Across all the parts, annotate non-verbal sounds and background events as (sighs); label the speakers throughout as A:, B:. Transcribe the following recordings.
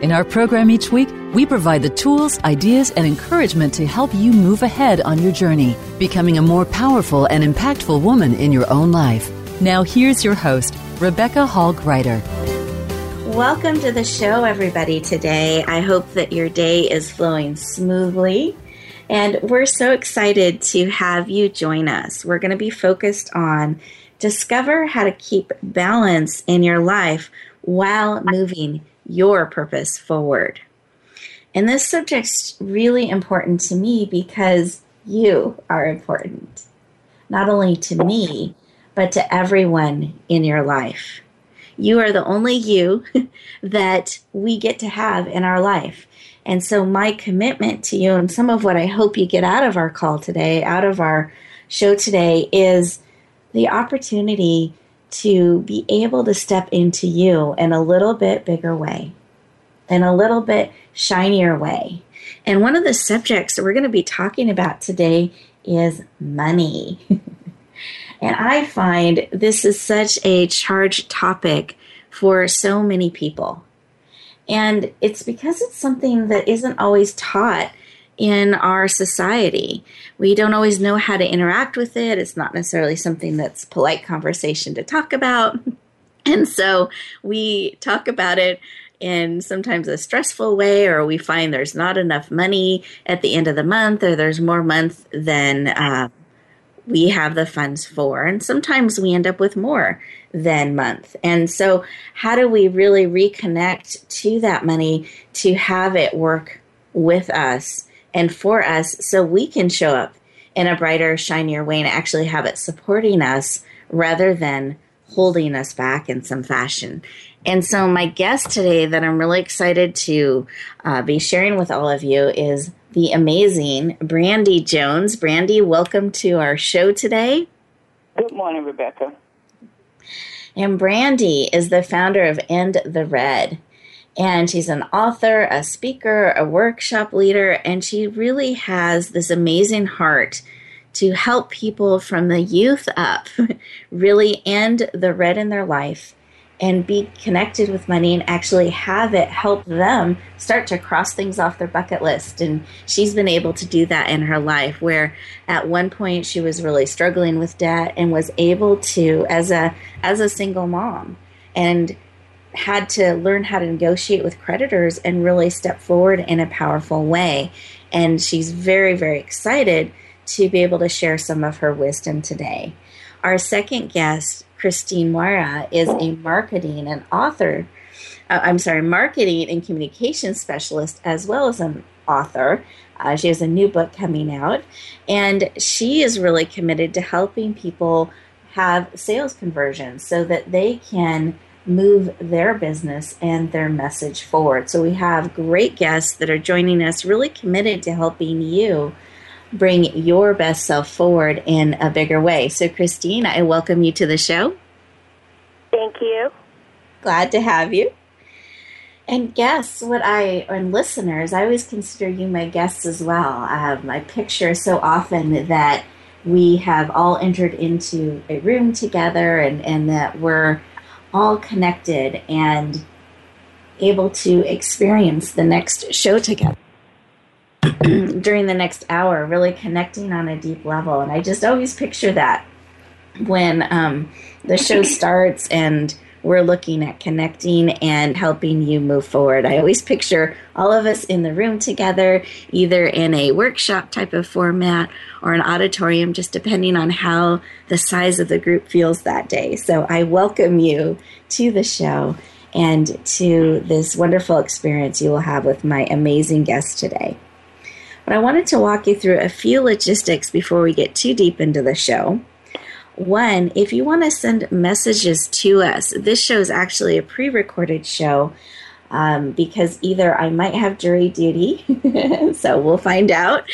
A: In our program each week, we provide the tools, ideas, and encouragement to help you move ahead on your journey, becoming a more powerful and impactful woman in your own life. Now, here's your host, Rebecca Hall Gruyter.
B: Welcome to the show, everybody, today. I hope that your day is flowing smoothly. And we're so excited to have you join us. We're going to be focused on discover how to keep balance in your life while moving your purpose forward. And this subject's really important to me because you are important, not only to me, but to everyone in your life. You are the only you (laughs) that we get to have in our life. And so, my commitment to you, and some of what I hope you get out of our call today, out of our show today, is the opportunity to be able to step into you in a little bit bigger way in a little bit shinier way. And one of the subjects that we're going to be talking about today is money. (laughs) and I find this is such a charged topic for so many people. And it's because it's something that isn't always taught in our society. We don't always know how to interact with it. It's not necessarily something that's polite conversation to talk about. (laughs) And so we talk about it in sometimes a stressful way, or we find there's not enough money at the end of the month, or there's more month than uh, we have the funds for. And sometimes we end up with more than month. And so, how do we really reconnect to that money to have it work with us and for us so we can show up in a brighter, shinier way and actually have it supporting us rather than holding us back in some fashion. And so, my guest today that I'm really excited to uh, be sharing with all of you is the amazing Brandy Jones. Brandy, welcome to our show today.
C: Good morning, Rebecca.
B: And Brandy is the founder of End the Red. And she's an author, a speaker, a workshop leader, and she really has this amazing heart to help people from the youth up (laughs) really end the red in their life and be connected with money and actually have it help them start to cross things off their bucket list. And she's been able to do that in her life, where at one point she was really struggling with debt and was able to, as a as a single mom, and had to learn how to negotiate with creditors and really step forward in a powerful way. And she's very, very excited to be able to share some of her wisdom today. Our second guest Christine Miura is a marketing and author. Uh, I'm sorry, marketing and communication specialist as well as an author. Uh, she has a new book coming out, and she is really committed to helping people have sales conversions so that they can move their business and their message forward. So we have great guests that are joining us, really committed to helping you bring your best self forward in a bigger way. So, Christine, I welcome you to the show.
C: Thank you.
B: Glad to have you. And guests, what I, and listeners, I always consider you my guests as well. Um, I have my picture so often that we have all entered into a room together and, and that we're all connected and able to experience the next show together. (clears throat) during the next hour, really connecting on a deep level. And I just always picture that when um, the show starts and we're looking at connecting and helping you move forward. I always picture all of us in the room together, either in a workshop type of format or an auditorium, just depending on how the size of the group feels that day. So I welcome you to the show. and to this wonderful experience you will have with my amazing guest today. But I wanted to walk you through a few logistics before we get too deep into the show. One, if you want to send messages to us, this show is actually a pre recorded show um, because either I might have jury duty, (laughs) so we'll find out,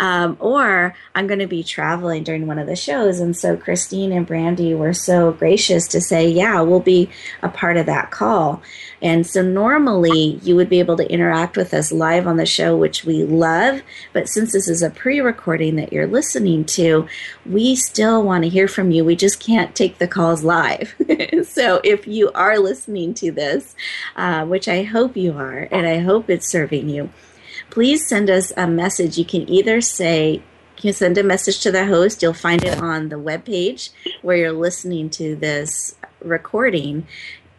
B: um, or I'm going to be traveling during one of the shows. And so Christine and Brandy were so gracious to say, yeah, we'll be a part of that call. And so normally you would be able to interact with us live on the show, which we love. But since this is a pre recording that you're listening to, we still want to hear from you. We just can't take the calls live. (laughs) so if you are listening to this, uh, which I hope you are, and I hope it's serving you, please send us a message. You can either say, you send a message to the host. You'll find it on the web page where you're listening to this recording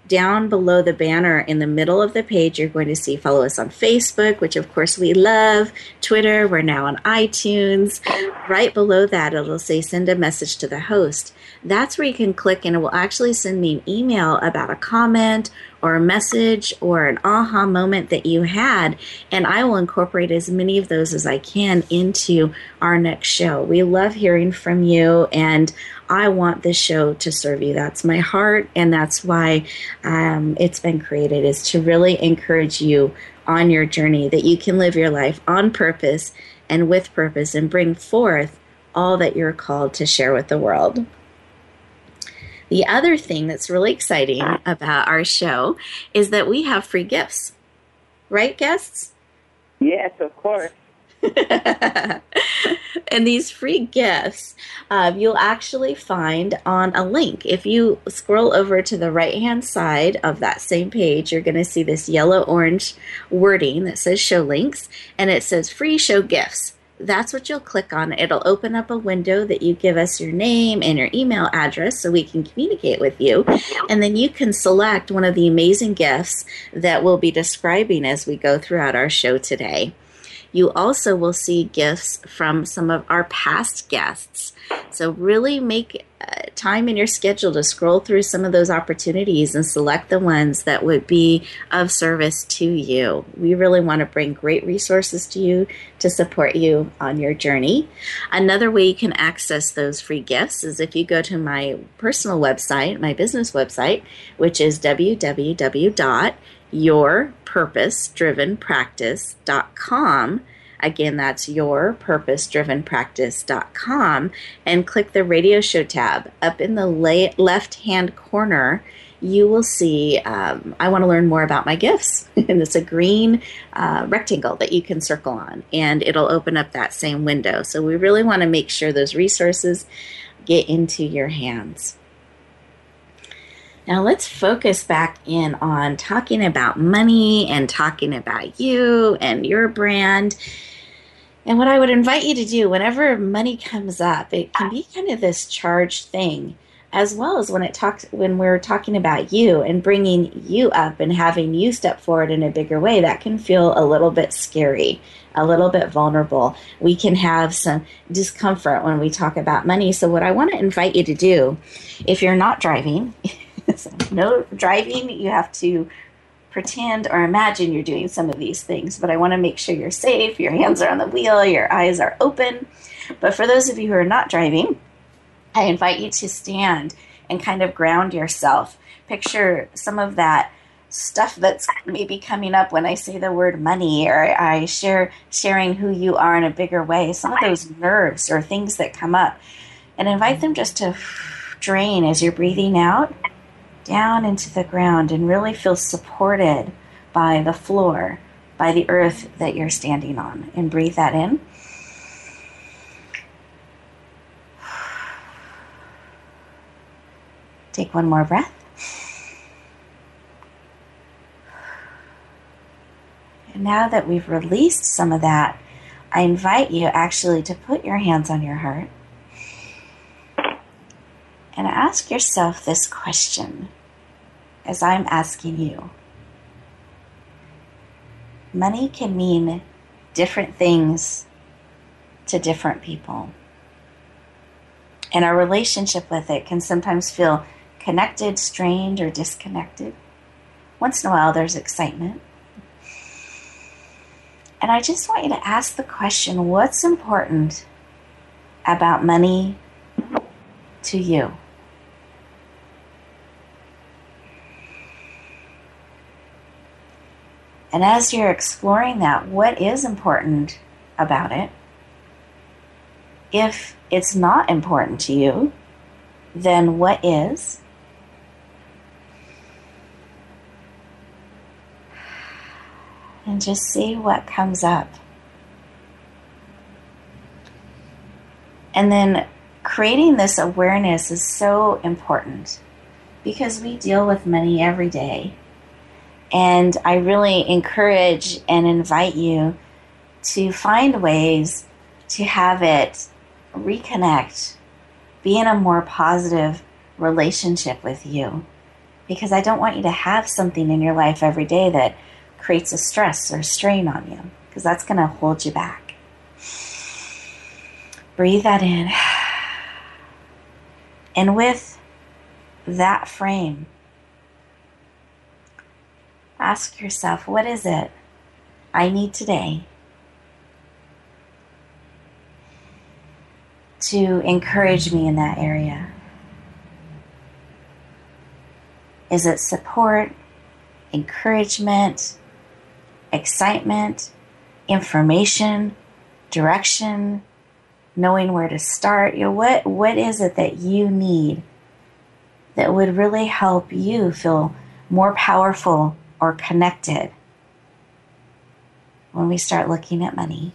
B: down below the banner in the middle of the page, you're going to see follow us on Facebook, which of course we love, Twitter, we're now on iTunes. Right below that, it'll say send a message to the host. That's where you can click and it will actually send me an email about a comment or a message or an aha moment that you had. And I will incorporate as many of those as I can into our next show. We love hearing from you and I want this show to serve you. That's my heart, and that's why um, it's been created is to really encourage you on your journey that you can live your life on purpose and with purpose and bring forth all that you're called to share with the world. The other thing that's really exciting about our show is that we have free gifts. Right, guests?
C: Yes, of course. (laughs)
B: and these free gifts uh, you'll actually find on a link. If you scroll over to the right hand side of that same page, you're going to see this yellow orange wording that says show links and it says free show gifts. That's what you'll click on. It'll open up a window that you give us your name and your email address so we can communicate with you. And then you can select one of the amazing gifts that we'll be describing as we go throughout our show today. You also will see gifts from some of our past guests. So, really make uh, time in your schedule to scroll through some of those opportunities and select the ones that would be of service to you. We really want to bring great resources to you to support you on your journey. Another way you can access those free gifts is if you go to my personal website, my business website, which is www yourpurposedrivenpractice.com. Again, that's yourpurposedrivenpractice.com and click the radio show tab. Up in the left hand corner, you will see um, I want to learn more about my gifts. (laughs) and it's a green uh, rectangle that you can circle on, and it'll open up that same window. So we really want to make sure those resources get into your hands. Now let's focus back in on talking about money and talking about you and your brand. And what I would invite you to do whenever money comes up, it can be kind of this charged thing, as well as when it talks when we're talking about you and bringing you up and having you step forward in a bigger way. That can feel a little bit scary, a little bit vulnerable. We can have some discomfort when we talk about money. So what I want to invite you to do, if you're not driving. (laughs) no driving. You have to pretend or imagine you're doing some of these things, but I want to make sure you're safe, your hands are on the wheel, your eyes are open. But for those of you who are not driving, I invite you to stand and kind of ground yourself. Picture some of that stuff that's maybe coming up when I say the word money or I share sharing who you are in a bigger way. Some of those nerves or things that come up and invite them just to drain as you're breathing out down into the ground and really feel supported by the floor, by the earth that you're standing on. And breathe that in. Take one more breath. And now that we've released some of that, I invite you actually to put your hands on your heart and ask yourself this question as I'm asking you. Money can mean different things to different people. And our relationship with it can sometimes feel connected, strained, or disconnected. once in a while there's excitement. And I just want you to ask the question what's important about money to you? And as you're exploring that, what is important about it? If it's not important to you, then what is? And just see what comes up. And then creating this awareness is so important because we deal with money every day. And I really encourage and invite you to find ways to have it reconnect, be in a more positive relationship with you. Because I don't want you to have something in your life every day that creates a stress or strain on you, because that's going to hold you back. Breathe that in. (sighs) And with that frame, ask yourself what is it I need today to encourage me in that area? Is it support, encouragement, excitement, information, direction, knowing where to start? You know, what what is it that you need that would really help you feel more powerful or connected when we start looking at money?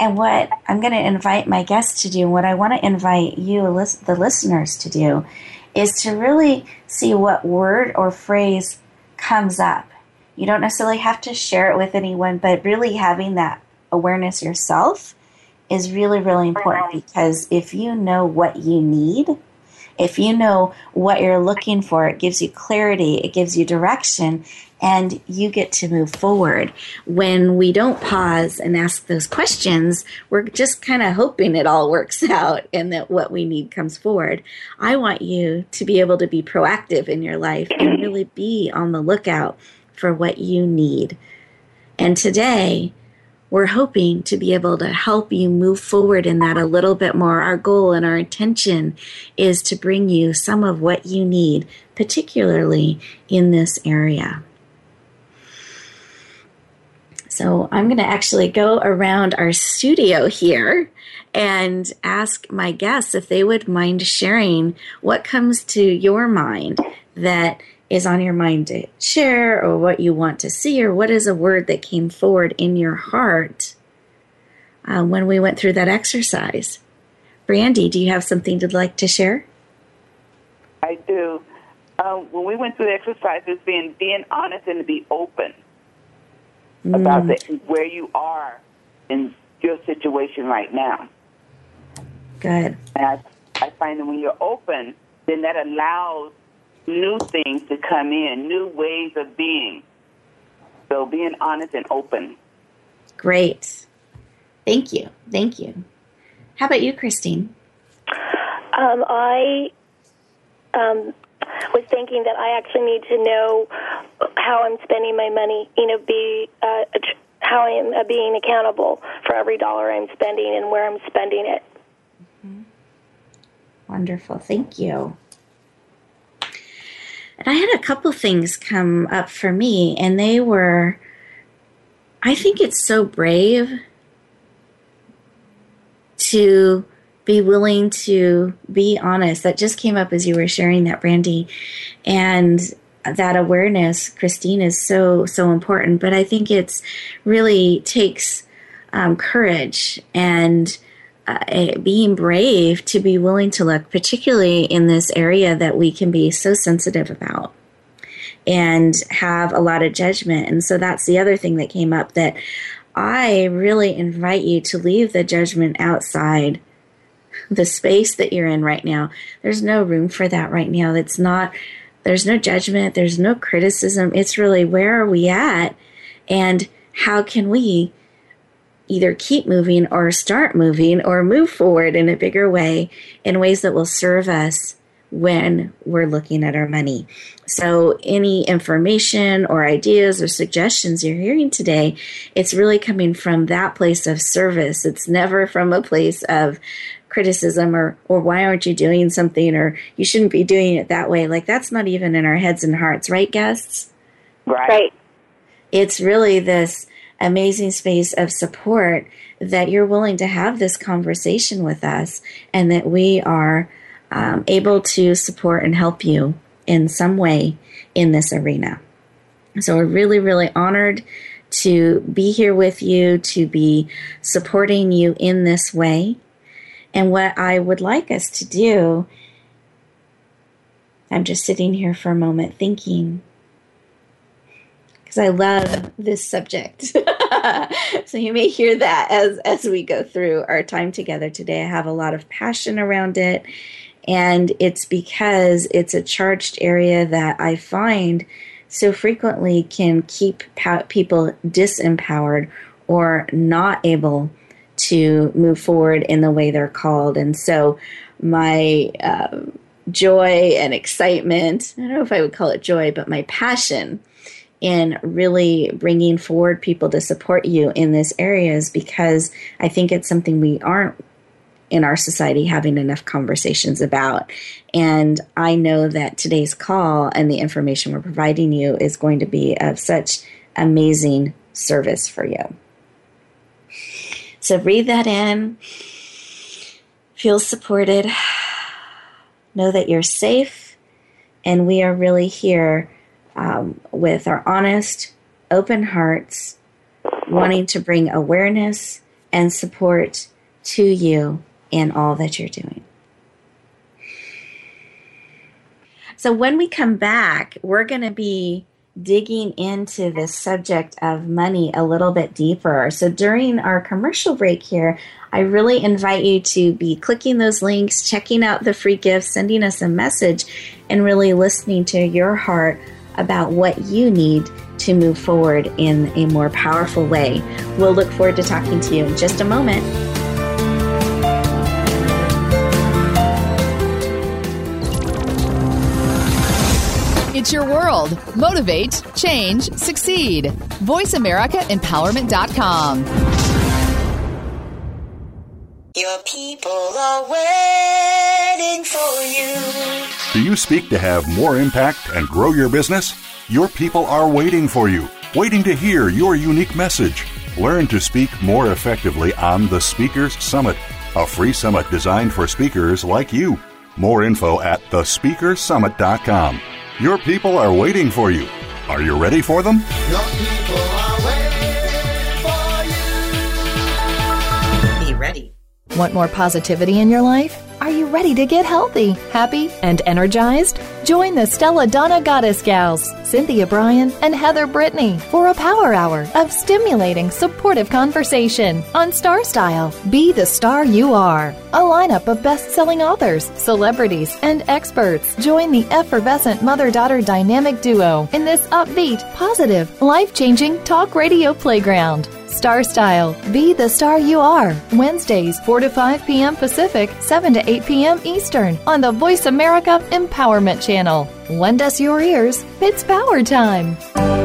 B: And what I'm going to invite my guests to do, what I want to invite you, the listeners, to do, is to really see what word or phrase comes up. You don't necessarily have to share it with anyone, but really having that awareness yourself is really, really important because if you know what you need, if you know what you're looking for, it gives you clarity, it gives you direction, and you get to move forward. When we don't pause and ask those questions, we're just kind of hoping it all works (laughs) out and that what we need comes forward. I want you to be able to be proactive in your life and really be on the lookout for what you need. And today, we're hoping to be able to help you move forward in that a little bit more. Our goal and our intention is to bring you some of what you need, particularly in this area. So I'm going to actually go around our studio here and ask my guests if they would mind sharing what comes to your mind that is on your mind to share or what you want to see or what is a word that came forward in your heart uh, when we went through that exercise. Brandy, do you have something to like to share?
C: I do. Um, when we went through the exercises, being being honest and to be open mm. about the, where you are in your situation right now.
B: Good.
C: And I, I find that when you're open, then that allows new things to come in, new ways of being. So being honest and open.
B: Great. Thank you. Thank you. How about you, Christine?
D: Um, I um, was thinking that I actually need to know how I'm spending my money. You know, be uh, how I am uh, being accountable for every dollar I'm spending and where I'm spending it.
B: Mm-hmm. Wonderful, thank you. And I had a couple things come up for me, and they were I think it's so brave to be willing to be honest. That just came up as you were sharing that, Brandy. And that awareness, Christine, is so, so important. But I think it's really takes um, courage and uh, being brave to be willing to look, particularly in this area that we can be so sensitive about and have a lot of judgment. And so that's the other thing that came up that I really invite you to leave the judgment outside the space that you're in right now. There's no room for that right now. It's not, there's no judgment, there's no criticism. It's really where are we at and how can we either keep moving or start moving or move forward in a bigger way in ways that will serve us when we're looking at our money. So, any information or ideas or suggestions you're hearing today, it's really coming from that place of service. It's never from a place of criticism or or why aren't you doing something or you shouldn't be doing it that way. Like that's not even in our heads and hearts, right, guests?
C: Right.
D: Right.
B: It's really this amazing space of support that you're willing to have this conversation with us and that we are um, able to support and help you in some way in this arena. So we're really, really honored to be here with you, to be supporting you in this way. And what I would like us to do, I'm just sitting here for a moment thinking, because I love this subject. (laughs) so you may hear that as as we go through our time together today. I have a lot of passion around it and it's because it's a charged area that I find so frequently can keep people disempowered or not able to move forward in the way they're called. And so my uh, joy and excitement, I don't know if I would call it joy, but my passion in really bringing forward people to support you in this area is because I think it's something we aren't in our society having enough conversations about. And I know that today's call and the information we're providing you is going to be of such amazing service for you. So breathe that in, feel supported, know that you're safe, and we are really here um, with our honest, open hearts, wanting to bring awareness and support to you in all that you're doing. So, when we come back, we're going to be digging into this subject of money a little bit deeper. So, during our commercial break here, I really invite you to be clicking those links, checking out the free gifts, sending us a message, and really listening to your heart about what you need to move forward in a more powerful way. We'll look forward to talking to you in just a moment.
E: It's your world. Motivate, change, succeed. VoiceAmericaEmpowerment.com.
F: Your people are waiting for you.
G: Do you speak to have more impact and grow your business? Your people are waiting for you, waiting to hear your unique message. Learn to speak more effectively on the Speakers Summit, a free summit designed for speakers like you. More info at thespeakersummit.com. Your people are waiting for you. Are you ready for them?
H: Want more positivity in your life? Are you ready to get healthy, happy, and energized? Join the Stella Donna Goddess Gals, Cynthia Brian, and Heather Brittany for a power hour of stimulating, supportive conversation on Star Style. Be the star you are. A lineup of best selling authors, celebrities, and experts join the effervescent mother daughter dynamic duo in this upbeat, positive, life changing talk radio playground. Star Style. Be the star you are. Wednesdays, 4 to 5 p.m. Pacific, 7 to 8 p.m. Eastern on the Voice America Empowerment Channel. Lend us your ears. It's power time.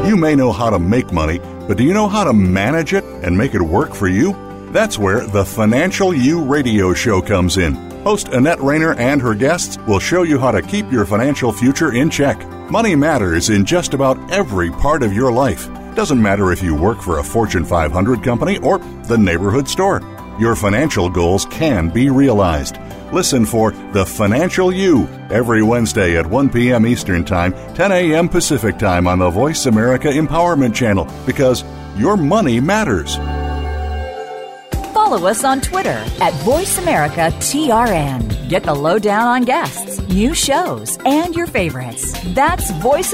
G: You may know how to make money, but do you know how to manage it and make it work for you? That's where the Financial You radio show comes in. Host Annette Rayner and her guests will show you how to keep your financial future in check. Money matters in just about every part of your life. It doesn't matter if you work for a Fortune 500 company or the neighborhood store. Your financial goals can be realized. Listen for The Financial You every Wednesday at 1 p.m. Eastern Time, 10 a.m. Pacific Time on the Voice America Empowerment Channel because your money matters.
A: Follow us on Twitter at VoiceAmericaTRN. Get the lowdown on guests, new shows, and your favorites. That's Voice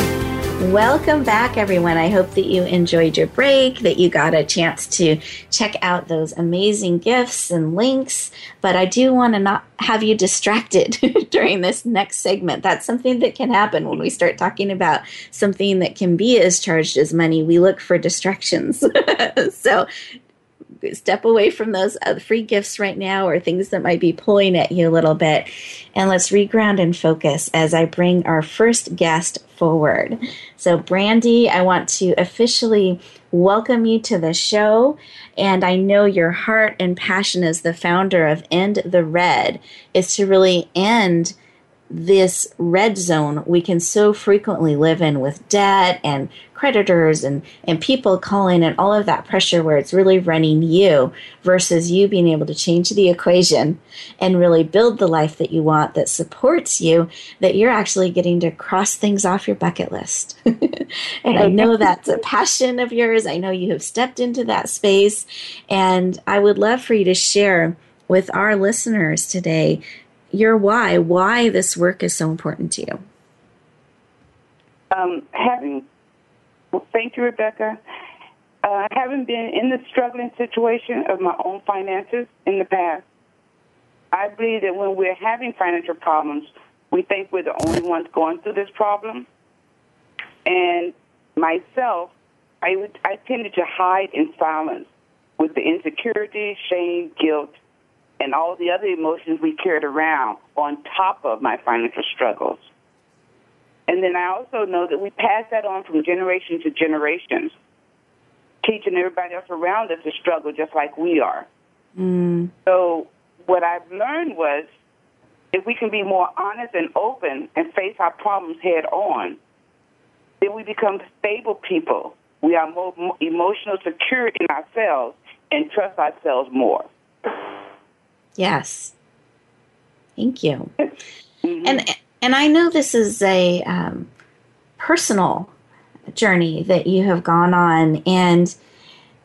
B: Welcome back, everyone. I hope that you enjoyed your break, that you got a chance to check out those amazing gifts and links. But I do want to not have you distracted (laughs) during this next segment. That's something that can happen when we start talking about something that can be as charged as money. We look for distractions. (laughs) so step away from those free gifts right now or things that might be pulling at you a little bit. And let's reground and focus as I bring our first guest forward. So, Brandy, I want to officially welcome you to the show. And I know your heart and passion as the founder of End the Red is to really end this red zone we can so frequently live in with debt and creditors and, and people calling and all of that pressure where it's really running you versus you being able to change the equation and really build the life that you want that supports you, that you're actually getting to cross things off your bucket list. (laughs) and I know that's a passion of yours. I know you have stepped into that space. And I would love for you to share with our listeners today your why, why this work is so important to you.
C: Um, having, well, thank you, Rebecca. Uh, having been in the struggling situation of my own finances in the past, I believe that when we're having financial problems, we think we're the only ones going through this problem. And myself, I, would, I tended to hide in silence with the insecurity, shame, guilt, and all the other emotions we carried around on top of my financial struggles. And then I also know that we pass that on from generation to generation, teaching everybody else around us to struggle just like we are.
B: Mm.
C: So what I've learned was if we can be more honest and open and face our problems head on, then we become stable people. We are more emotional secure in ourselves and trust ourselves more.
B: Yes. Thank you. Mm-hmm. And and I know this is a um, personal journey that you have gone on, and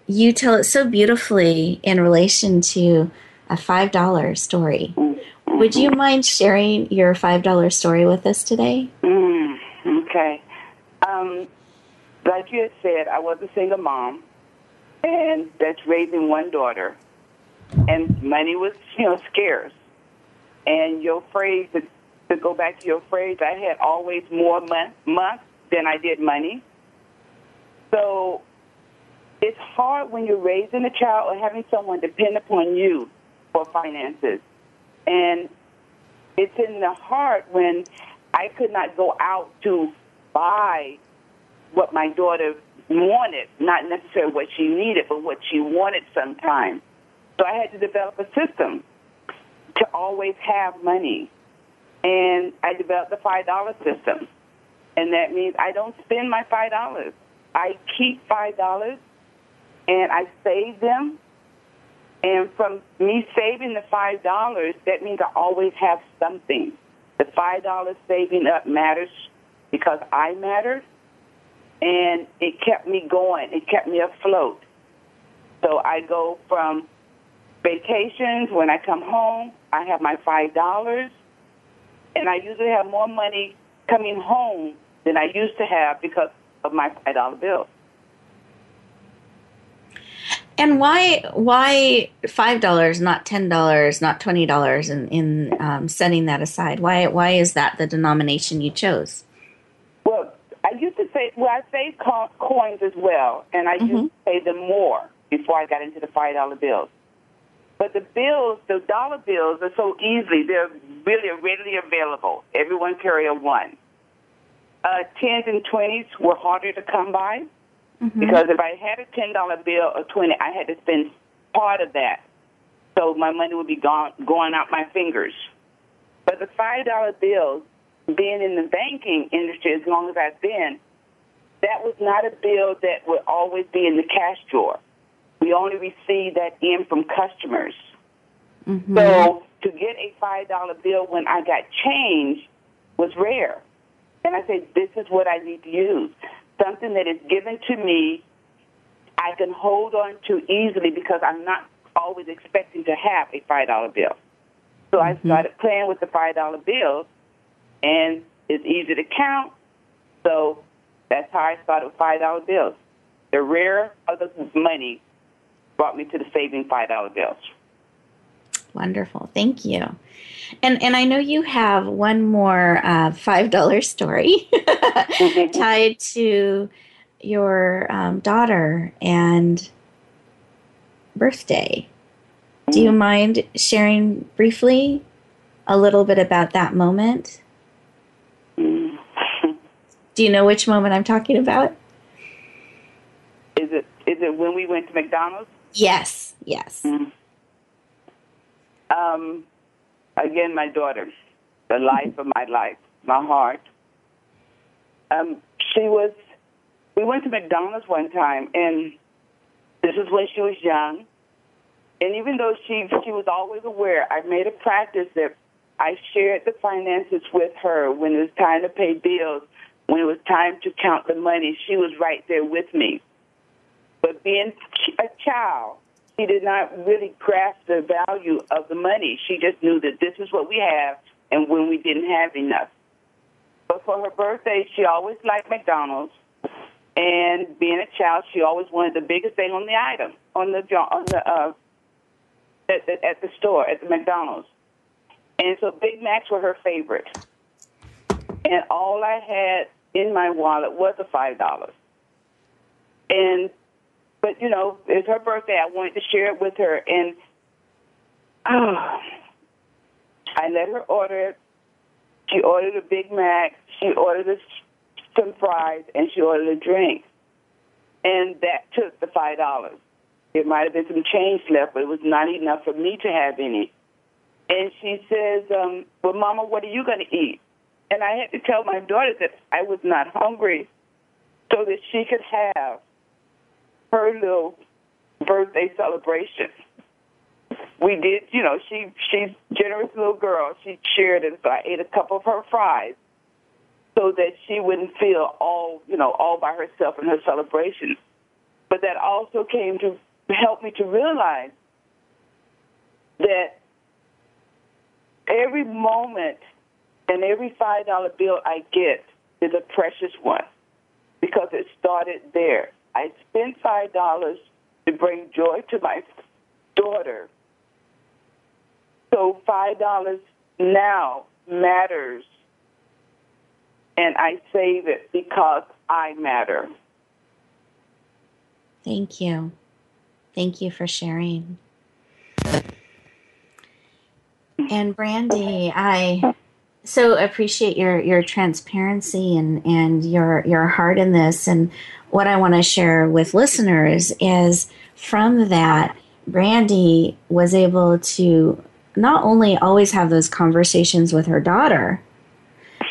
B: you tell it so beautifully in relation to a five dollar story. Mm-hmm. Would you mind sharing your five dollar story with us today?
C: Mm, okay. Um, like you had said, I was a single mom, and that's raising one daughter and money was, you know, scarce. And your phrase, to, to go back to your phrase, I had always more month, month than I did money. So it's hard when you're raising a child or having someone depend upon you for finances. And it's in the heart when I could not go out to buy what my daughter wanted, not necessarily what she needed, but what she wanted sometimes. So I had to develop a system to always have money. And I developed the $5 system. And that means I don't spend my $5. I keep $5 and I save them. And from me saving the $5, that means I always have something. The $5 saving up matters because I mattered. And it kept me going. It kept me afloat. So I go from vacations, when I come home, I have my $5, and I usually have more money coming home than I used to have because of my $5 bill.
B: And why why five dollars, not ten dollars, not twenty dollars, in in um, setting that aside? Why why is that the denomination you chose?
C: Well, I used to say well, I saved coins as well, and I mm-hmm. used to save them more before I got into the five dollar bills. But the bills, the dollar bills, are so easy. They're really readily available. Everyone carry a one. Uh, tens and twenties were harder to come by mm-hmm. because if I had a ten dollar bill or twenty, I had to spend part of that, so my money would be gone, going out my fingers. But the five dollar bills, being in the banking industry as long as I've been, that was not a bill that would always be in the cash drawer. We only receive that in from customers. Mm-hmm. So to get a five dollar bill when I got change was rare. And I said, this is what I need to use. Something that is given to me, I can hold on to easily because I'm not always expecting to have a $5 bill. So I started playing with the $5 bills, and it's easy to count. So that's how I started with $5 bills. The rare of the money brought me to the saving $5 bills.
B: Wonderful. Thank you. And and I know you have one more uh, five dollar story (laughs) tied to your um, daughter and birthday. Do you mind sharing briefly a little bit about that moment? (laughs) Do you know which moment I'm talking about?
C: Is it is it when we went to McDonald's?
B: Yes. Yes.
C: Um, again, my daughter, the life of my life, my heart. Um, she was. We went to McDonald's one time, and this is when she was young. And even though she she was always aware, I made a practice that I shared the finances with her when it was time to pay bills, when it was time to count the money. She was right there with me. But being a child, she did not really grasp the value of the money. She just knew that this is what we have, and when we didn't have enough. But for her birthday, she always liked McDonald's. And being a child, she always wanted the biggest thing on the item on the on the uh, at, the, at the store at the McDonald's. And so Big Macs were her favorite. And all I had in my wallet was a five dollars. And but you know, it's her birthday. I wanted to share it with her, and oh, I let her order it. She ordered a Big Mac. She ordered a, some fries, and she ordered a drink. And that took the five dollars. There might have been some change left, but it was not enough for me to have any. And she says, um, "Well, Mama, what are you going to eat?" And I had to tell my daughter that I was not hungry, so that she could have her little birthday celebration. We did, you know, she she's generous little girl. She shared it, so I ate a couple of her fries so that she wouldn't feel all, you know, all by herself in her celebration. But that also came to help me to realize that every moment and every five dollar bill I get is a precious one because it started there. I spent five dollars to bring joy to my daughter. So five dollars now matters, and I save it because I matter.
B: Thank you. Thank you for sharing. And Brandy, I so appreciate your your transparency and and your your heart in this. And what I want to share with listeners is from that Brandy was able to not only always have those conversations with her daughter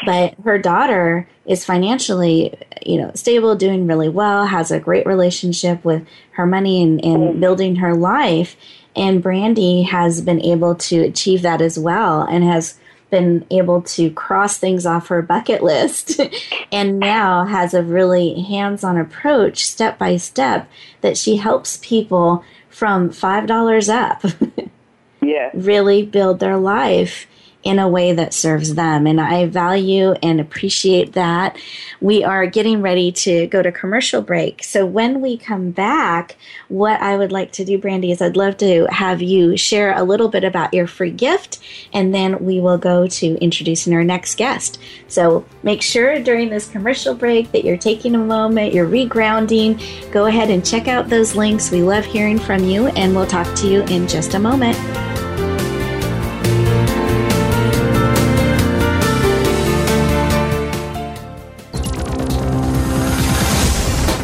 B: but her daughter is financially you know stable doing really well has a great relationship with her money and, and building her life. And brandy has been able to achieve that as well and has been able to cross things off her bucket list (laughs) and now has a really hands-on approach step by step that she helps people from $5 up (laughs)
C: yeah.
B: really build their life in a way that serves them. And I value and appreciate that. We are getting ready to go to commercial break. So when we come back, what I would like to do, Brandy, is I'd love to have you share a little bit about your free gift, and then we will go to introducing our next guest. So make sure during this commercial break that you're taking a moment, you're regrounding. Go ahead and check out those links. We love hearing from you, and we'll talk to you in just a moment.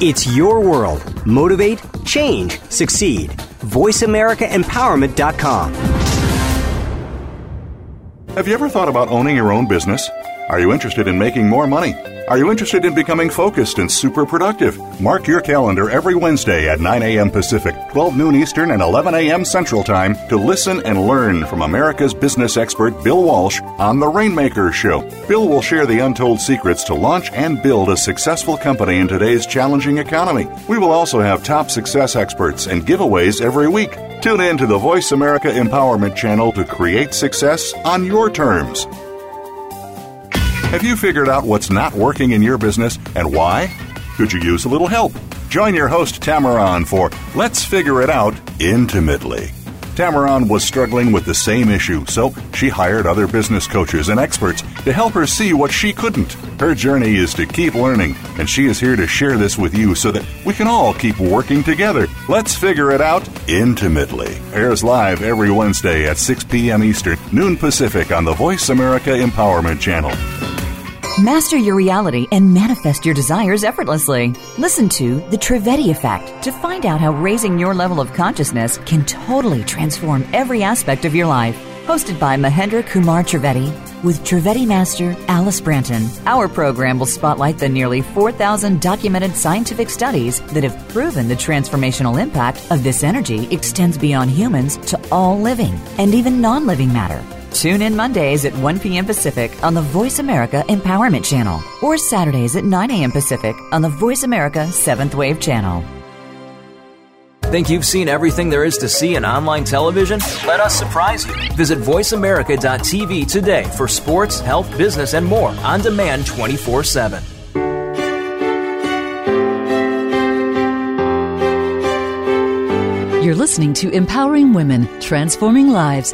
I: It's your world. Motivate, change, succeed. VoiceAmericaEmpowerment.com.
G: Have you ever thought about owning your own business? Are you interested in making more money? Are you interested in becoming focused and super productive? Mark your calendar every Wednesday at 9 a.m. Pacific, 12 noon Eastern, and 11 a.m. Central Time to listen and learn from America's business expert Bill Walsh on The Rainmaker Show. Bill will share the untold secrets to launch and build a successful company in today's challenging economy. We will also have top success experts and giveaways every week. Tune in to the Voice America Empowerment Channel to create success on your terms. Have you figured out what's not working in your business and why? Could you use a little help? Join your host Tamaran for Let's Figure It Out Intimately. Tamaran was struggling with the same issue, so she hired other business coaches and experts to help her see what she couldn't. Her journey is to keep learning, and she is here to share this with you so that we can all keep working together. Let's figure it out intimately. Airs live every Wednesday at 6 p.m. Eastern, noon Pacific on the Voice America Empowerment Channel.
A: Master your reality and manifest your desires effortlessly. Listen to The Trivedi Effect to find out how raising your level of consciousness can totally transform every aspect of your life. Hosted by Mahendra Kumar Trivedi with Trivedi Master Alice Branton. Our program will spotlight the nearly 4,000 documented scientific studies that have proven the transformational impact of this energy extends beyond humans to all living and even non living matter. Tune in Mondays at 1 p.m. Pacific on the Voice America Empowerment Channel or Saturdays at 9 a.m. Pacific on the Voice America 7th Wave Channel.
J: Think you've seen everything there is to see in online television? Let us surprise you. Visit VoiceAmerica.tv today for sports, health, business, and more on demand 24 7.
A: You're listening to Empowering Women, Transforming Lives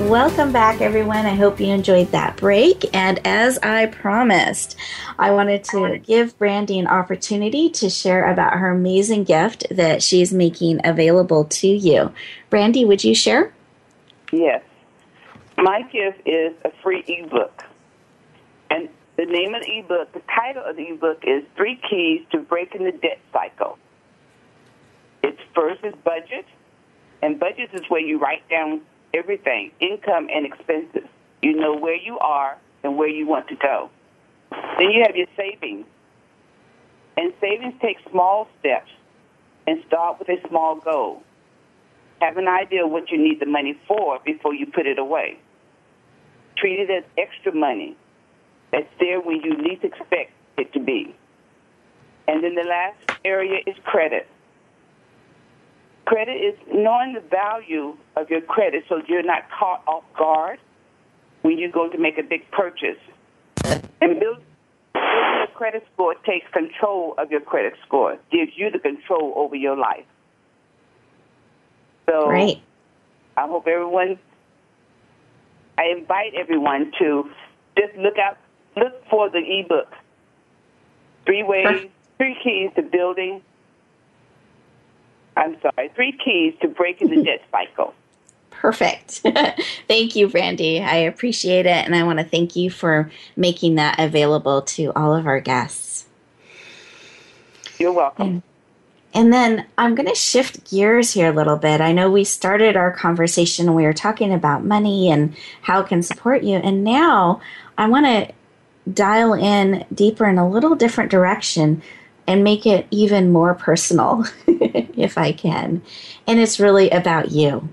B: Welcome back, everyone. I hope you enjoyed that break. And as I promised, I wanted to give Brandy an opportunity to share about her amazing gift that she's making available to you. Brandy, would you share?
C: Yes. My gift is a free ebook. And the name of the ebook, the title of the ebook is Three Keys to Breaking the Debt Cycle. Its first is budget, and budget is where you write down everything, income and expenses. You know where you are and where you want to go. Then you have your savings. And savings take small steps and start with a small goal. Have an idea of what you need the money for before you put it away. Treat it as extra money that's there when you least expect it to be. And then the last area is credit. Credit is knowing the value of your credit so you're not caught off guard when you go to make a big purchase. And build, building a credit score takes control of your credit score, gives you the control over your life. So
B: Great.
C: I hope everyone, I invite everyone to just look out, look for the ebook. Three ways, three keys to building. I'm sorry, three keys to breaking the debt cycle. (laughs)
B: Perfect. (laughs) thank you, Brandy. I appreciate it. And I want to thank you for making that available to all of our guests.
C: You're welcome.
B: And, and then I'm going to shift gears here a little bit. I know we started our conversation and we were talking about money and how it can support you. And now I want to dial in deeper in a little different direction and make it even more personal, (laughs) if I can. And it's really about you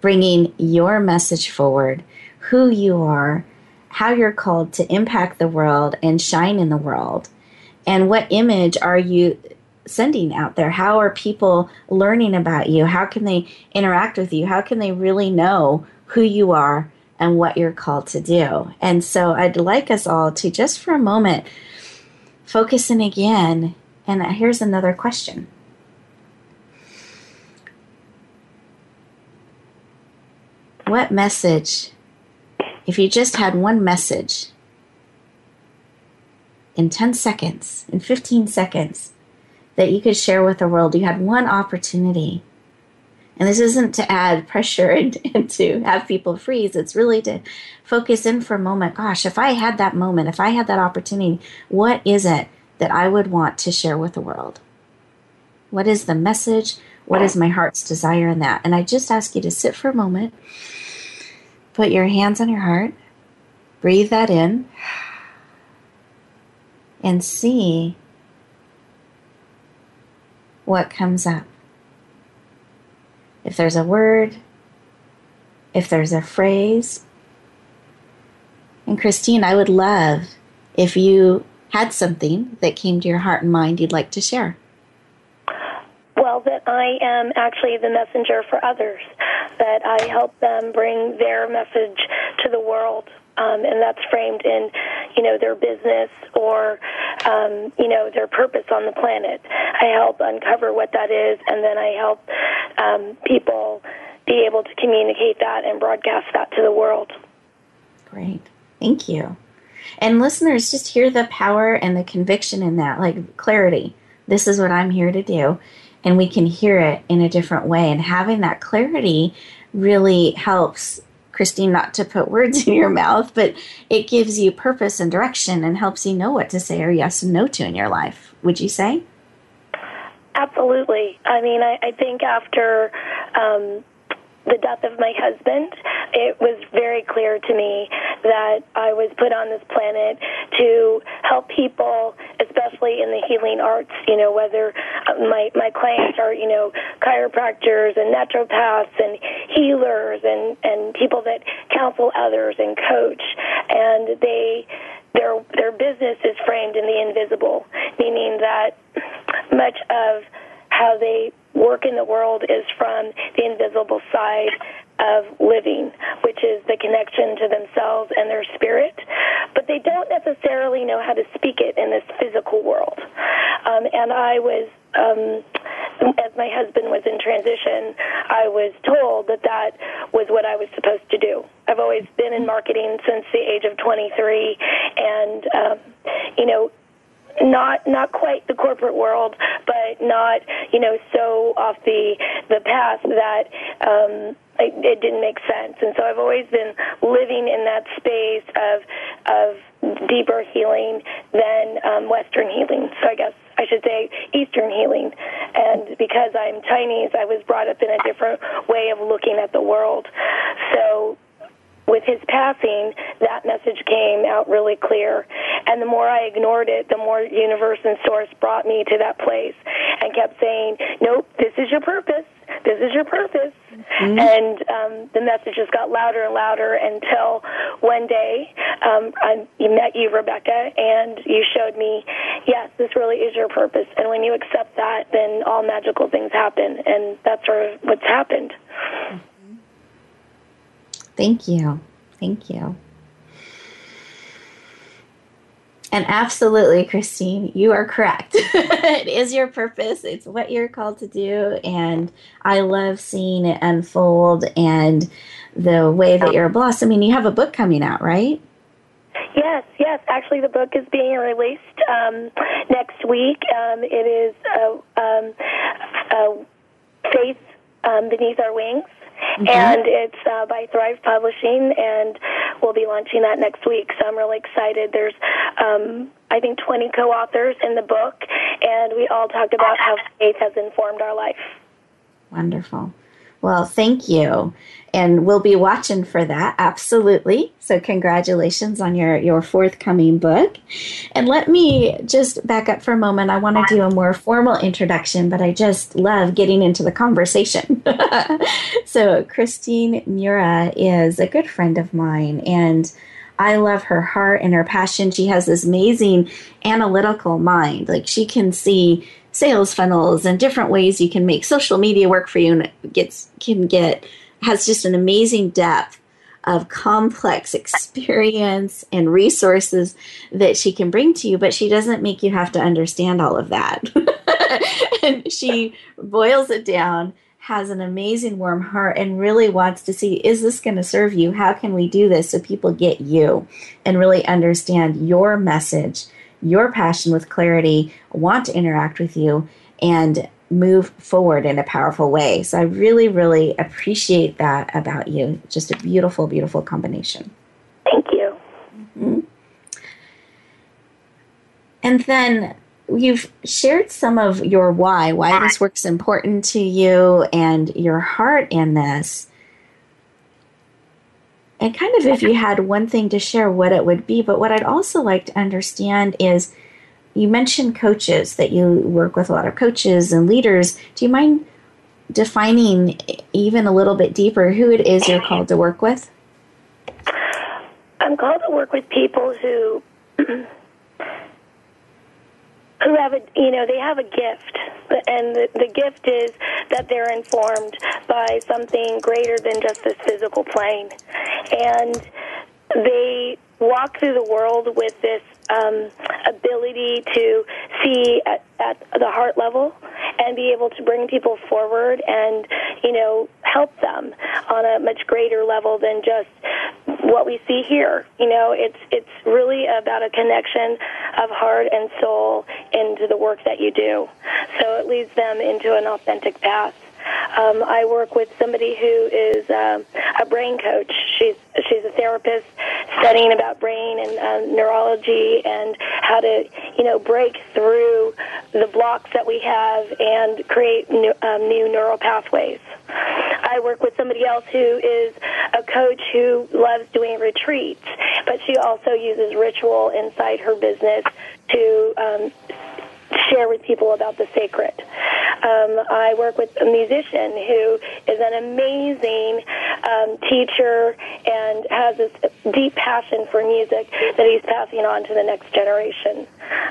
B: bringing your message forward, who you are, how you're called to impact the world and shine in the world, and what image are you sending out there? How are people learning about you? How can they interact with you? How can they really know who you are and what you're called to do? And so I'd like us all to just for a moment focus in again. And here's another question What message, if you just had one message in 10 seconds, in 15 seconds, that you could share with the world, you had one opportunity, And this isn't to add pressure (laughs) and, and, to have people freeze. It's really to focus in for a moment. Gosh, if I had that moment, if I had that opportunity, what is it that I would want to share with the world? What is the message? What is my heart's desire in that? And I just ask you to sit for a moment, put your hands on your heart, breathe that in, and see what comes up. If there's a word, if there's a phrase. And Christine, I would love if you had something that came to your heart and mind you'd like to share.
D: Well, that I am actually the messenger for others, that I help them bring their message to the world. Um, and that's framed in, you know, their business or, um, you know, their purpose on the planet. I help uncover what that is, and then I help um, people be able to communicate that and broadcast that to the world.
B: Great. Thank you. And listeners, just hear the power and the conviction in that, like clarity. This is what I'm here to do. And we can hear it in a different way. And having that clarity really helps Christine not to put words in your mouth, but it gives you purpose and direction and helps you know what to say or yes and no to in your life. Would you say?
D: Absolutely. I mean, I, I think after um, the death of my husband, it was very clear to me that I was put on this planet to help people, especially in the healing arts. You know, whether uh, my my clients are you know chiropractors and naturopaths and healers and and people that counsel others and coach, and they their their business is framed in the invisible, meaning that much of how they work in the world is from the invisible side of living, which is the connection to themselves and their spirit. But they don't necessarily know how to speak it in this physical world. Um, and I was, um, as my husband was in transition, I was told that that was what I was supposed to do. I've always been in marketing since the age of 23, and um, you know, not not quite the corporate world, but not you know so off the the path that um, it, it didn't make sense. And so I've always been living in that space of of deeper healing than um, Western healing. So I guess I should say Eastern healing. And because I'm Chinese, I was brought up in a different way of looking at the world. So with his passing, that message came out really clear. And the more I ignored it, the more universe and source brought me to that place and kept saying, nope, this is your purpose. This is your purpose. Mm-hmm. And um, the messages got louder and louder until one day um, I met you, Rebecca, and you showed me, yes, this really is your purpose. And when you accept that, then all magical things happen. And that's sort of what's happened.
B: Thank you. Thank you. And absolutely, Christine, you are correct. (laughs) it is your purpose. It's what you're called to do. And I love seeing it unfold and the way that you're blossoming. You have a book coming out, right?
D: Yes, yes. Actually, the book is being released um, next week. Um, it is uh, um, uh, Faith um, Beneath Our Wings. Mm-hmm. And it's uh, by Thrive Publishing, and we'll be launching that next week. So I'm really excited. There's, um, I think, 20 co authors in the book, and we all talked about how faith has informed our life.
B: Wonderful. Well, thank you. And we'll be watching for that. Absolutely. So congratulations on your, your forthcoming book. And let me just back up for a moment. I want to do a more formal introduction, but I just love getting into the conversation. (laughs) so Christine Miura is a good friend of mine and I love her heart and her passion. She has this amazing analytical mind. Like she can see sales funnels and different ways you can make social media work for you and gets can get has just an amazing depth of complex (laughs) experience and resources that she can bring to you but she doesn't make you have to understand all of that. (laughs) And she boils it down has an amazing warm heart and really wants to see is this going to serve you? How can we do this so people get you and really understand your message your passion with clarity, want to interact with you, and move forward in a powerful way. So I really, really appreciate that about you. Just a beautiful, beautiful combination.
D: Thank you.
B: Mm-hmm. And then you've shared some of your why, why this work's important to you, and your heart in this. And kind of if you had one thing to share, what it would be. But what I'd also like to understand is you mentioned coaches, that you work with a lot of coaches and leaders. Do you mind defining even a little bit deeper who it is you're called to work with?
D: I'm called to work with people who who have a you know they have a gift. And the, the gift is that they're informed by something greater than just this physical plane. And they walk through the world with this um, ability to see at, at the heart level and be able to bring people forward and you know help them on a much greater level than just what we see here. You know it's it's really about a connection of heart and soul into the work that you do. So it leads them into an authentic path um, I work with somebody who is um, a brain coach. She's she's a therapist studying about brain and uh, neurology and how to you know break through the blocks that we have and create new, um, new neural pathways. I work with somebody else who is a coach who loves doing retreats, but she also uses ritual inside her business to um, share with people about the sacred. Um, I work with a musician who is an amazing um, teacher and has this deep passion for music that he's passing on to the next generation.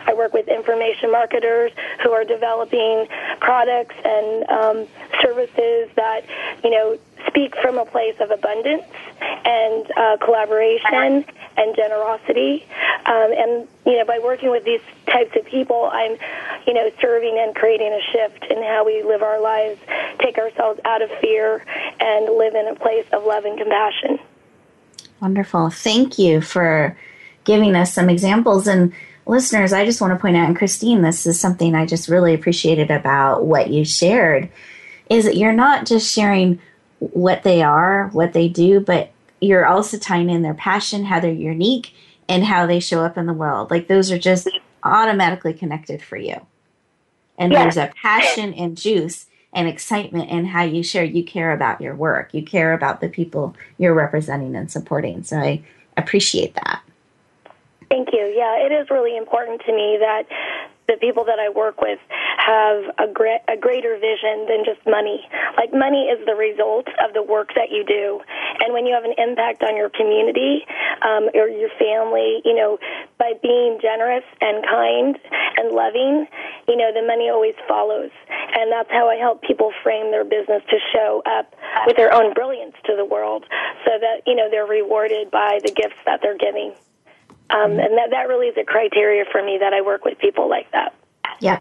D: I work with information marketers who are developing products and um, services that, you know, speak from a place of abundance and uh, collaboration and generosity. Um, and you know, by working with these types of people, I'm, you know, serving and creating a shift in how we live our lives, take ourselves out of fear, and live in a place of love and compassion.
B: Wonderful. Thank you for giving us some examples. And listeners, I just want to point out, and Christine, this is something I just really appreciated about what you shared, is that you're not just sharing what they are, what they do, but you're also tying in their passion, how they're unique, and how they show up in the world. Like those are just automatically connected for you. And there's a passion and juice and excitement in how you share. You care about your work, you care about the people you're representing and supporting. So I appreciate that.
D: Thank you. Yeah, it is really important to me that the people that I work with have a, a greater vision than just money. Like money is the result of the work that you do, and when you have an impact on your community um, or your family, you know, by being generous and kind and loving, you know, the money always follows, and that's how I help people frame their business to show up with their own brilliance to the world, so that you know they're rewarded by the gifts that they're giving. Um, and that, that really is a criteria for me that I work with people like that.
B: Yeah.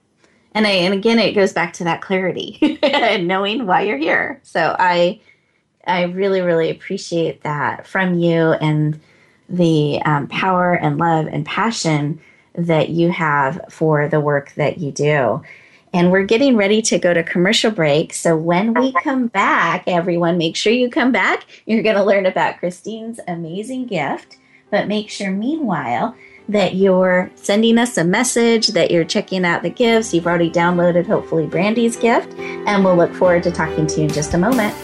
B: And I, and again, it goes back to that clarity (laughs) and knowing why you're here. So I, I really, really appreciate that from you and the um, power and love and passion that you have for the work that you do. And we're getting ready to go to commercial break. So when we come back, everyone, make sure you come back. You're going to learn about Christine's amazing gift but make sure, meanwhile, that you're sending us a message, that you're checking out the gifts. You've already downloaded, hopefully, Brandy's gift, and we'll look forward to talking to you in just a moment.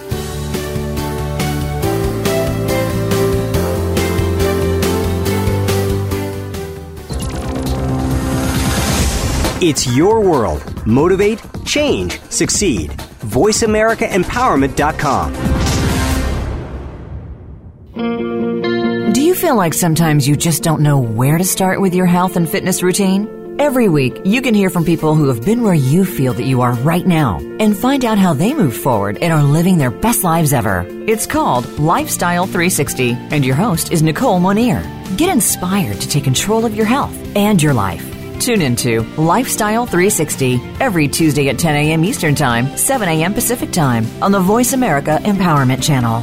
I: It's your world. Motivate, change, succeed. VoiceAmericaEmpowerment.com.
K: You feel like sometimes you just don't know where to start with your health and fitness routine? Every week, you can hear from people who have been where you feel that you are right now and find out how they moved forward and are living their best lives ever. It's called Lifestyle 360, and your host is Nicole Monier. Get inspired to take control of your health and your life. Tune into Lifestyle 360 every Tuesday at 10 a.m. Eastern Time, 7 a.m. Pacific Time on the Voice America Empowerment Channel.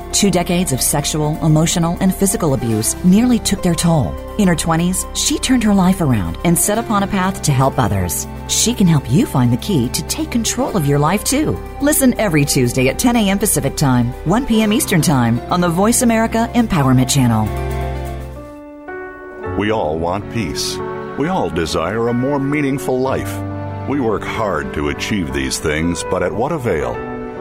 K: Two decades of sexual, emotional, and physical abuse nearly took their toll. In her 20s, she turned her life around and set upon a path to help others. She can help you find the key to take control of your life too. Listen every Tuesday at 10 a.m. Pacific Time, 1 p.m. Eastern Time on the Voice America Empowerment Channel.
G: We all want peace. We all desire a more meaningful life. We work hard to achieve these things, but at what avail?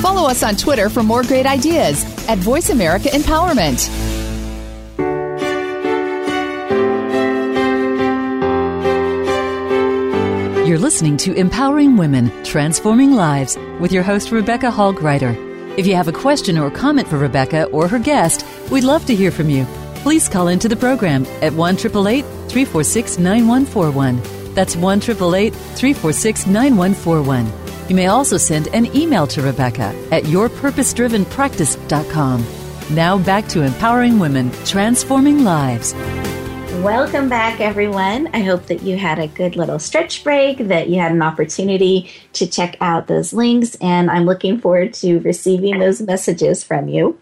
E: Follow us on Twitter for more great ideas at Voice America Empowerment.
A: You're listening to Empowering Women, Transforming Lives with your host, Rebecca Hall Gruyter. If you have a question or comment for Rebecca or her guest, we'd love to hear from you. Please call into the program at 1 346 9141. That's 1 346 9141. You may also send an email to Rebecca at yourpurposedrivenpractice.com. Now back to empowering women, transforming lives.
B: Welcome back, everyone. I hope that you had a good little stretch break, that you had an opportunity to check out those links, and I'm looking forward to receiving those messages from you.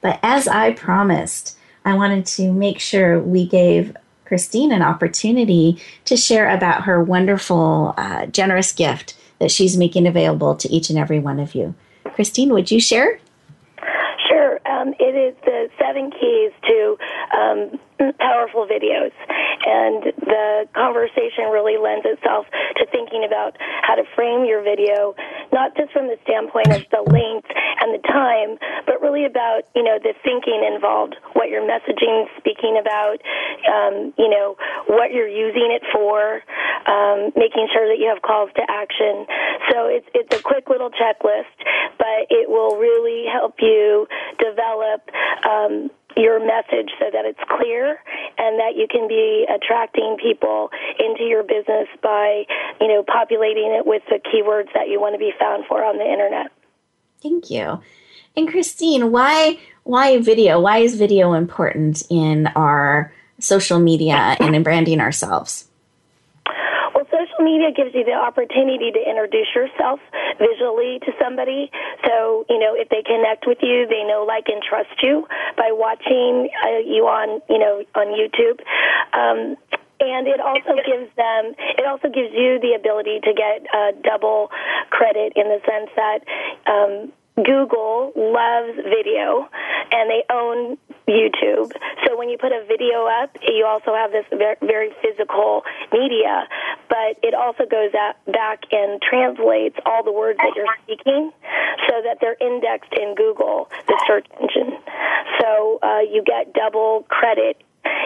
B: But as I promised, I wanted to make sure we gave Christine an opportunity to share about her wonderful, uh, generous gift that she's making available to each and every one of you. Christine, would you share?
D: Sure. Um, it is the seven keys to um, powerful videos. And the conversation really lends itself to thinking about how to frame your video, not just from the standpoint of the length and the time, but really about, you know, the thinking involved, what your messaging speaking about, um, you know, what you're using it for, um, making sure that you have calls to action. So it's, it's a quick little checklist, but it will really help you develop um, your message so that it's clear and that you can be attracting people into your business by, you know, populating it with the keywords that you want to be found for on the internet.
B: Thank you. And Christine, why why video? Why is video important in our social media and in branding ourselves?
D: Social media gives you the opportunity to introduce yourself visually to somebody. So, you know, if they connect with you, they know, like, and trust you by watching uh, you on, you know, on YouTube. Um, and it also gives them it also gives you the ability to get uh, double credit in the sense that um, Google loves video and they own YouTube. So when you put a video up, you also have this very physical media, but it also goes back and translates all the words that you're speaking so that they're indexed in Google, the search engine. So uh, you get double credit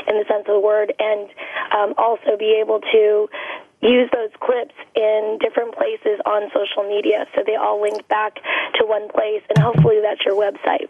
D: in the sense of the word and um, also be able to use those clips in different places on social media so they all link back to one place and hopefully that's your website.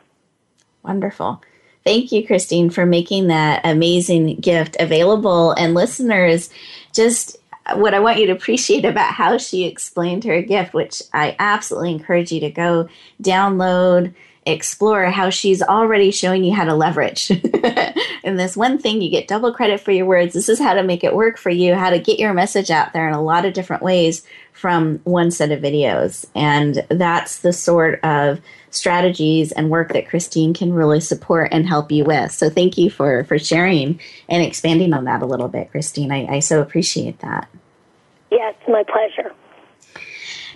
B: Wonderful. Thank you, Christine, for making that amazing gift available. And listeners, just what I want you to appreciate about how she explained her gift, which I absolutely encourage you to go download, explore how she's already showing you how to leverage. (laughs) in this one thing, you get double credit for your words. This is how to make it work for you, how to get your message out there in a lot of different ways from one set of videos. And that's the sort of strategies and work that Christine can really support and help you with. So thank you for, for sharing and expanding on that a little bit, Christine. I, I so appreciate that.
D: Yes, my pleasure.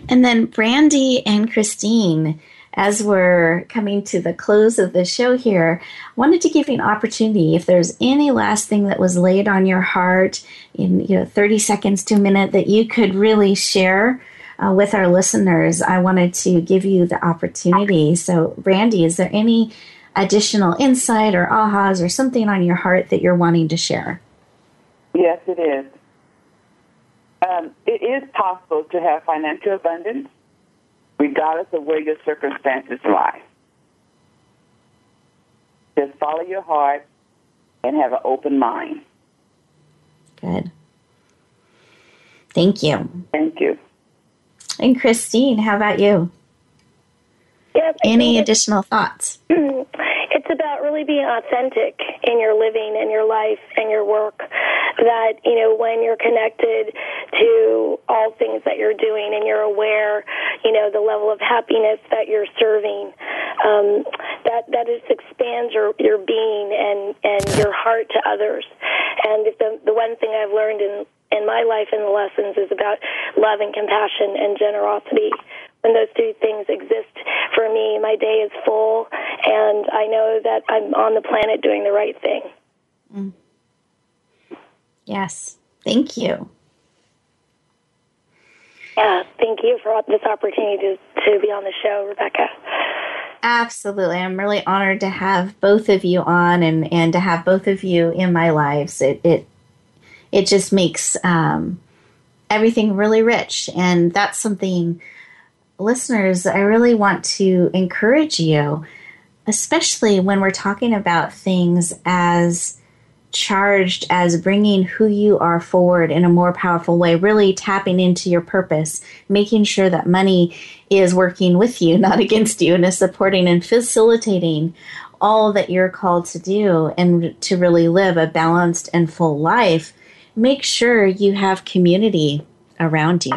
B: And then Brandy and Christine, as we're coming to the close of the show here, wanted to give you an opportunity if there's any last thing that was laid on your heart in you know 30 seconds to a minute that you could really share uh, with our listeners, I wanted to give you the opportunity. So, Brandy, is there any additional insight or ahas or something on your heart that you're wanting to share?
C: Yes, it is. Um, it is possible to have financial abundance regardless of where your circumstances lie. Just follow your heart and have an open mind.
B: Good. Thank you.
C: Thank you.
B: And Christine, how about you?
D: Yep.
B: Any additional thoughts? (clears throat)
D: It's about really being authentic in your living and your life and your work. That, you know, when you're connected to all things that you're doing and you're aware, you know, the level of happiness that you're serving, um, that, that just expands your, your being and, and your heart to others. And the, the one thing I've learned in, in my life and the lessons is about love and compassion and generosity when those two things exist for me, my day is full, and I know that I'm on the planet doing the right thing.
B: Mm. Yes. Thank you.
D: Yeah, thank you for this opportunity to, to be on the show, Rebecca.
B: Absolutely. I'm really honored to have both of you on and, and to have both of you in my lives. It it it just makes um, everything really rich. And that's something listeners, I really want to encourage you, especially when we're talking about things as charged as bringing who you are forward in a more powerful way, really tapping into your purpose, making sure that money is working with you, (laughs) not against you, and is supporting and facilitating all that you're called to do and to really live a balanced and full life. Make sure you have community around you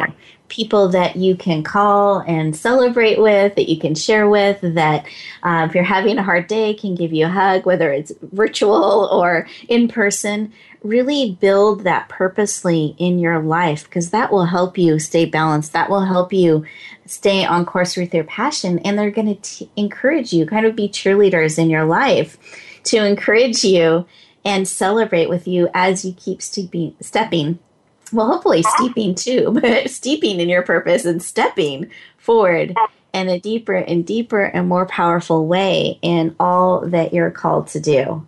B: people that you can call and celebrate with, that you can share with, that uh, if you're having a hard day, can give you a hug, whether it's virtual or in person. Really build that purposely in your life because that will help you stay balanced. That will help you stay on course with your passion. And they're going to encourage you, kind of be cheerleaders in your life to encourage you and celebrate with you as you keep stepping, stepping well, hopefully steeping too, (laughs) but steeping in your purpose and stepping forward in a deeper and deeper and more powerful way in all that you're called to do.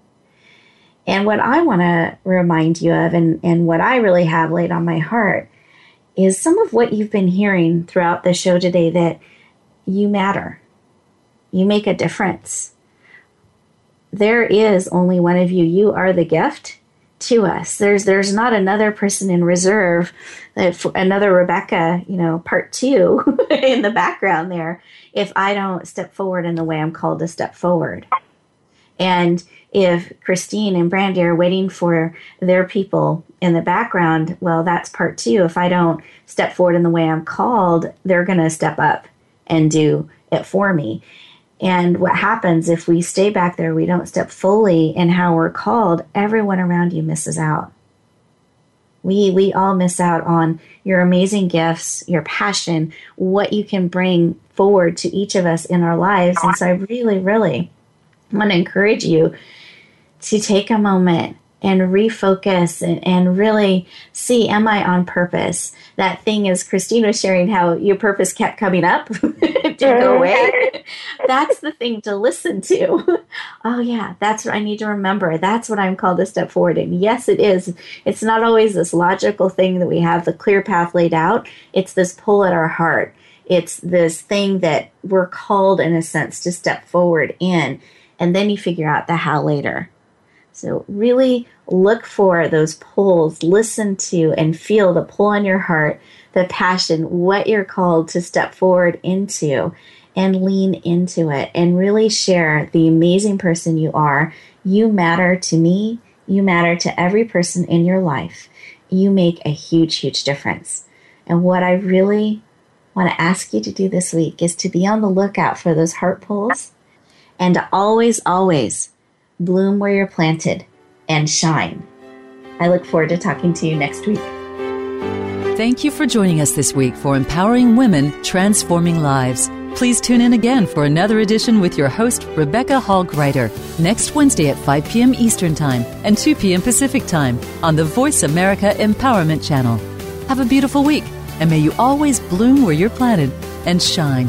B: And what I want to remind you of, and, and what I really have laid on my heart, is some of what you've been hearing throughout the show today that you matter. You make a difference. There is only one of you. You are the gift to us. There's there's not another person in reserve, uh, another Rebecca, you know, part two (laughs) in the background there. If I don't step forward in the way I'm called to step forward, and if Christine and Brandy are waiting for their people in the background, well, that's part two. If I don't step forward in the way I'm called, they're going to step up and do it for me. And what happens if we stay back there, we don't step fully in how we're called, everyone around you misses out. We we all miss out on your amazing gifts, your passion, what you can bring forward to each of us in our lives. And so I really, really want to encourage you to take a moment and refocus and, and really see am I on purpose? That thing is Christine was sharing how your purpose kept coming up (laughs) to go away. that's the thing to listen to. (laughs) oh yeah, that's what I need to remember. That's what I'm called to step forward in. Yes, it is. It's not always this logical thing that we have the clear path laid out. It's this pull at our heart. It's this thing that we're called in a sense to step forward in. And then you figure out the how later. So, really look for those pulls, listen to and feel the pull on your heart, the passion, what you're called to step forward into, and lean into it and really share the amazing person you are. You matter to me, you matter to every person in your life. You make a huge, huge difference. And what I really want to ask you to do this week is to be on the lookout for those heart pulls and to always, always bloom where you're planted and shine. I look forward to talking to you next week.
A: Thank you for joining us this week for Empowering Women, Transforming Lives. Please tune in again for another edition with your host, Rebecca Hall Gruyter, next Wednesday at 5 p.m. Eastern Time and 2 p.m. Pacific Time on the Voice America Empowerment Channel. Have a beautiful week, and may you always bloom where you're planted and shine.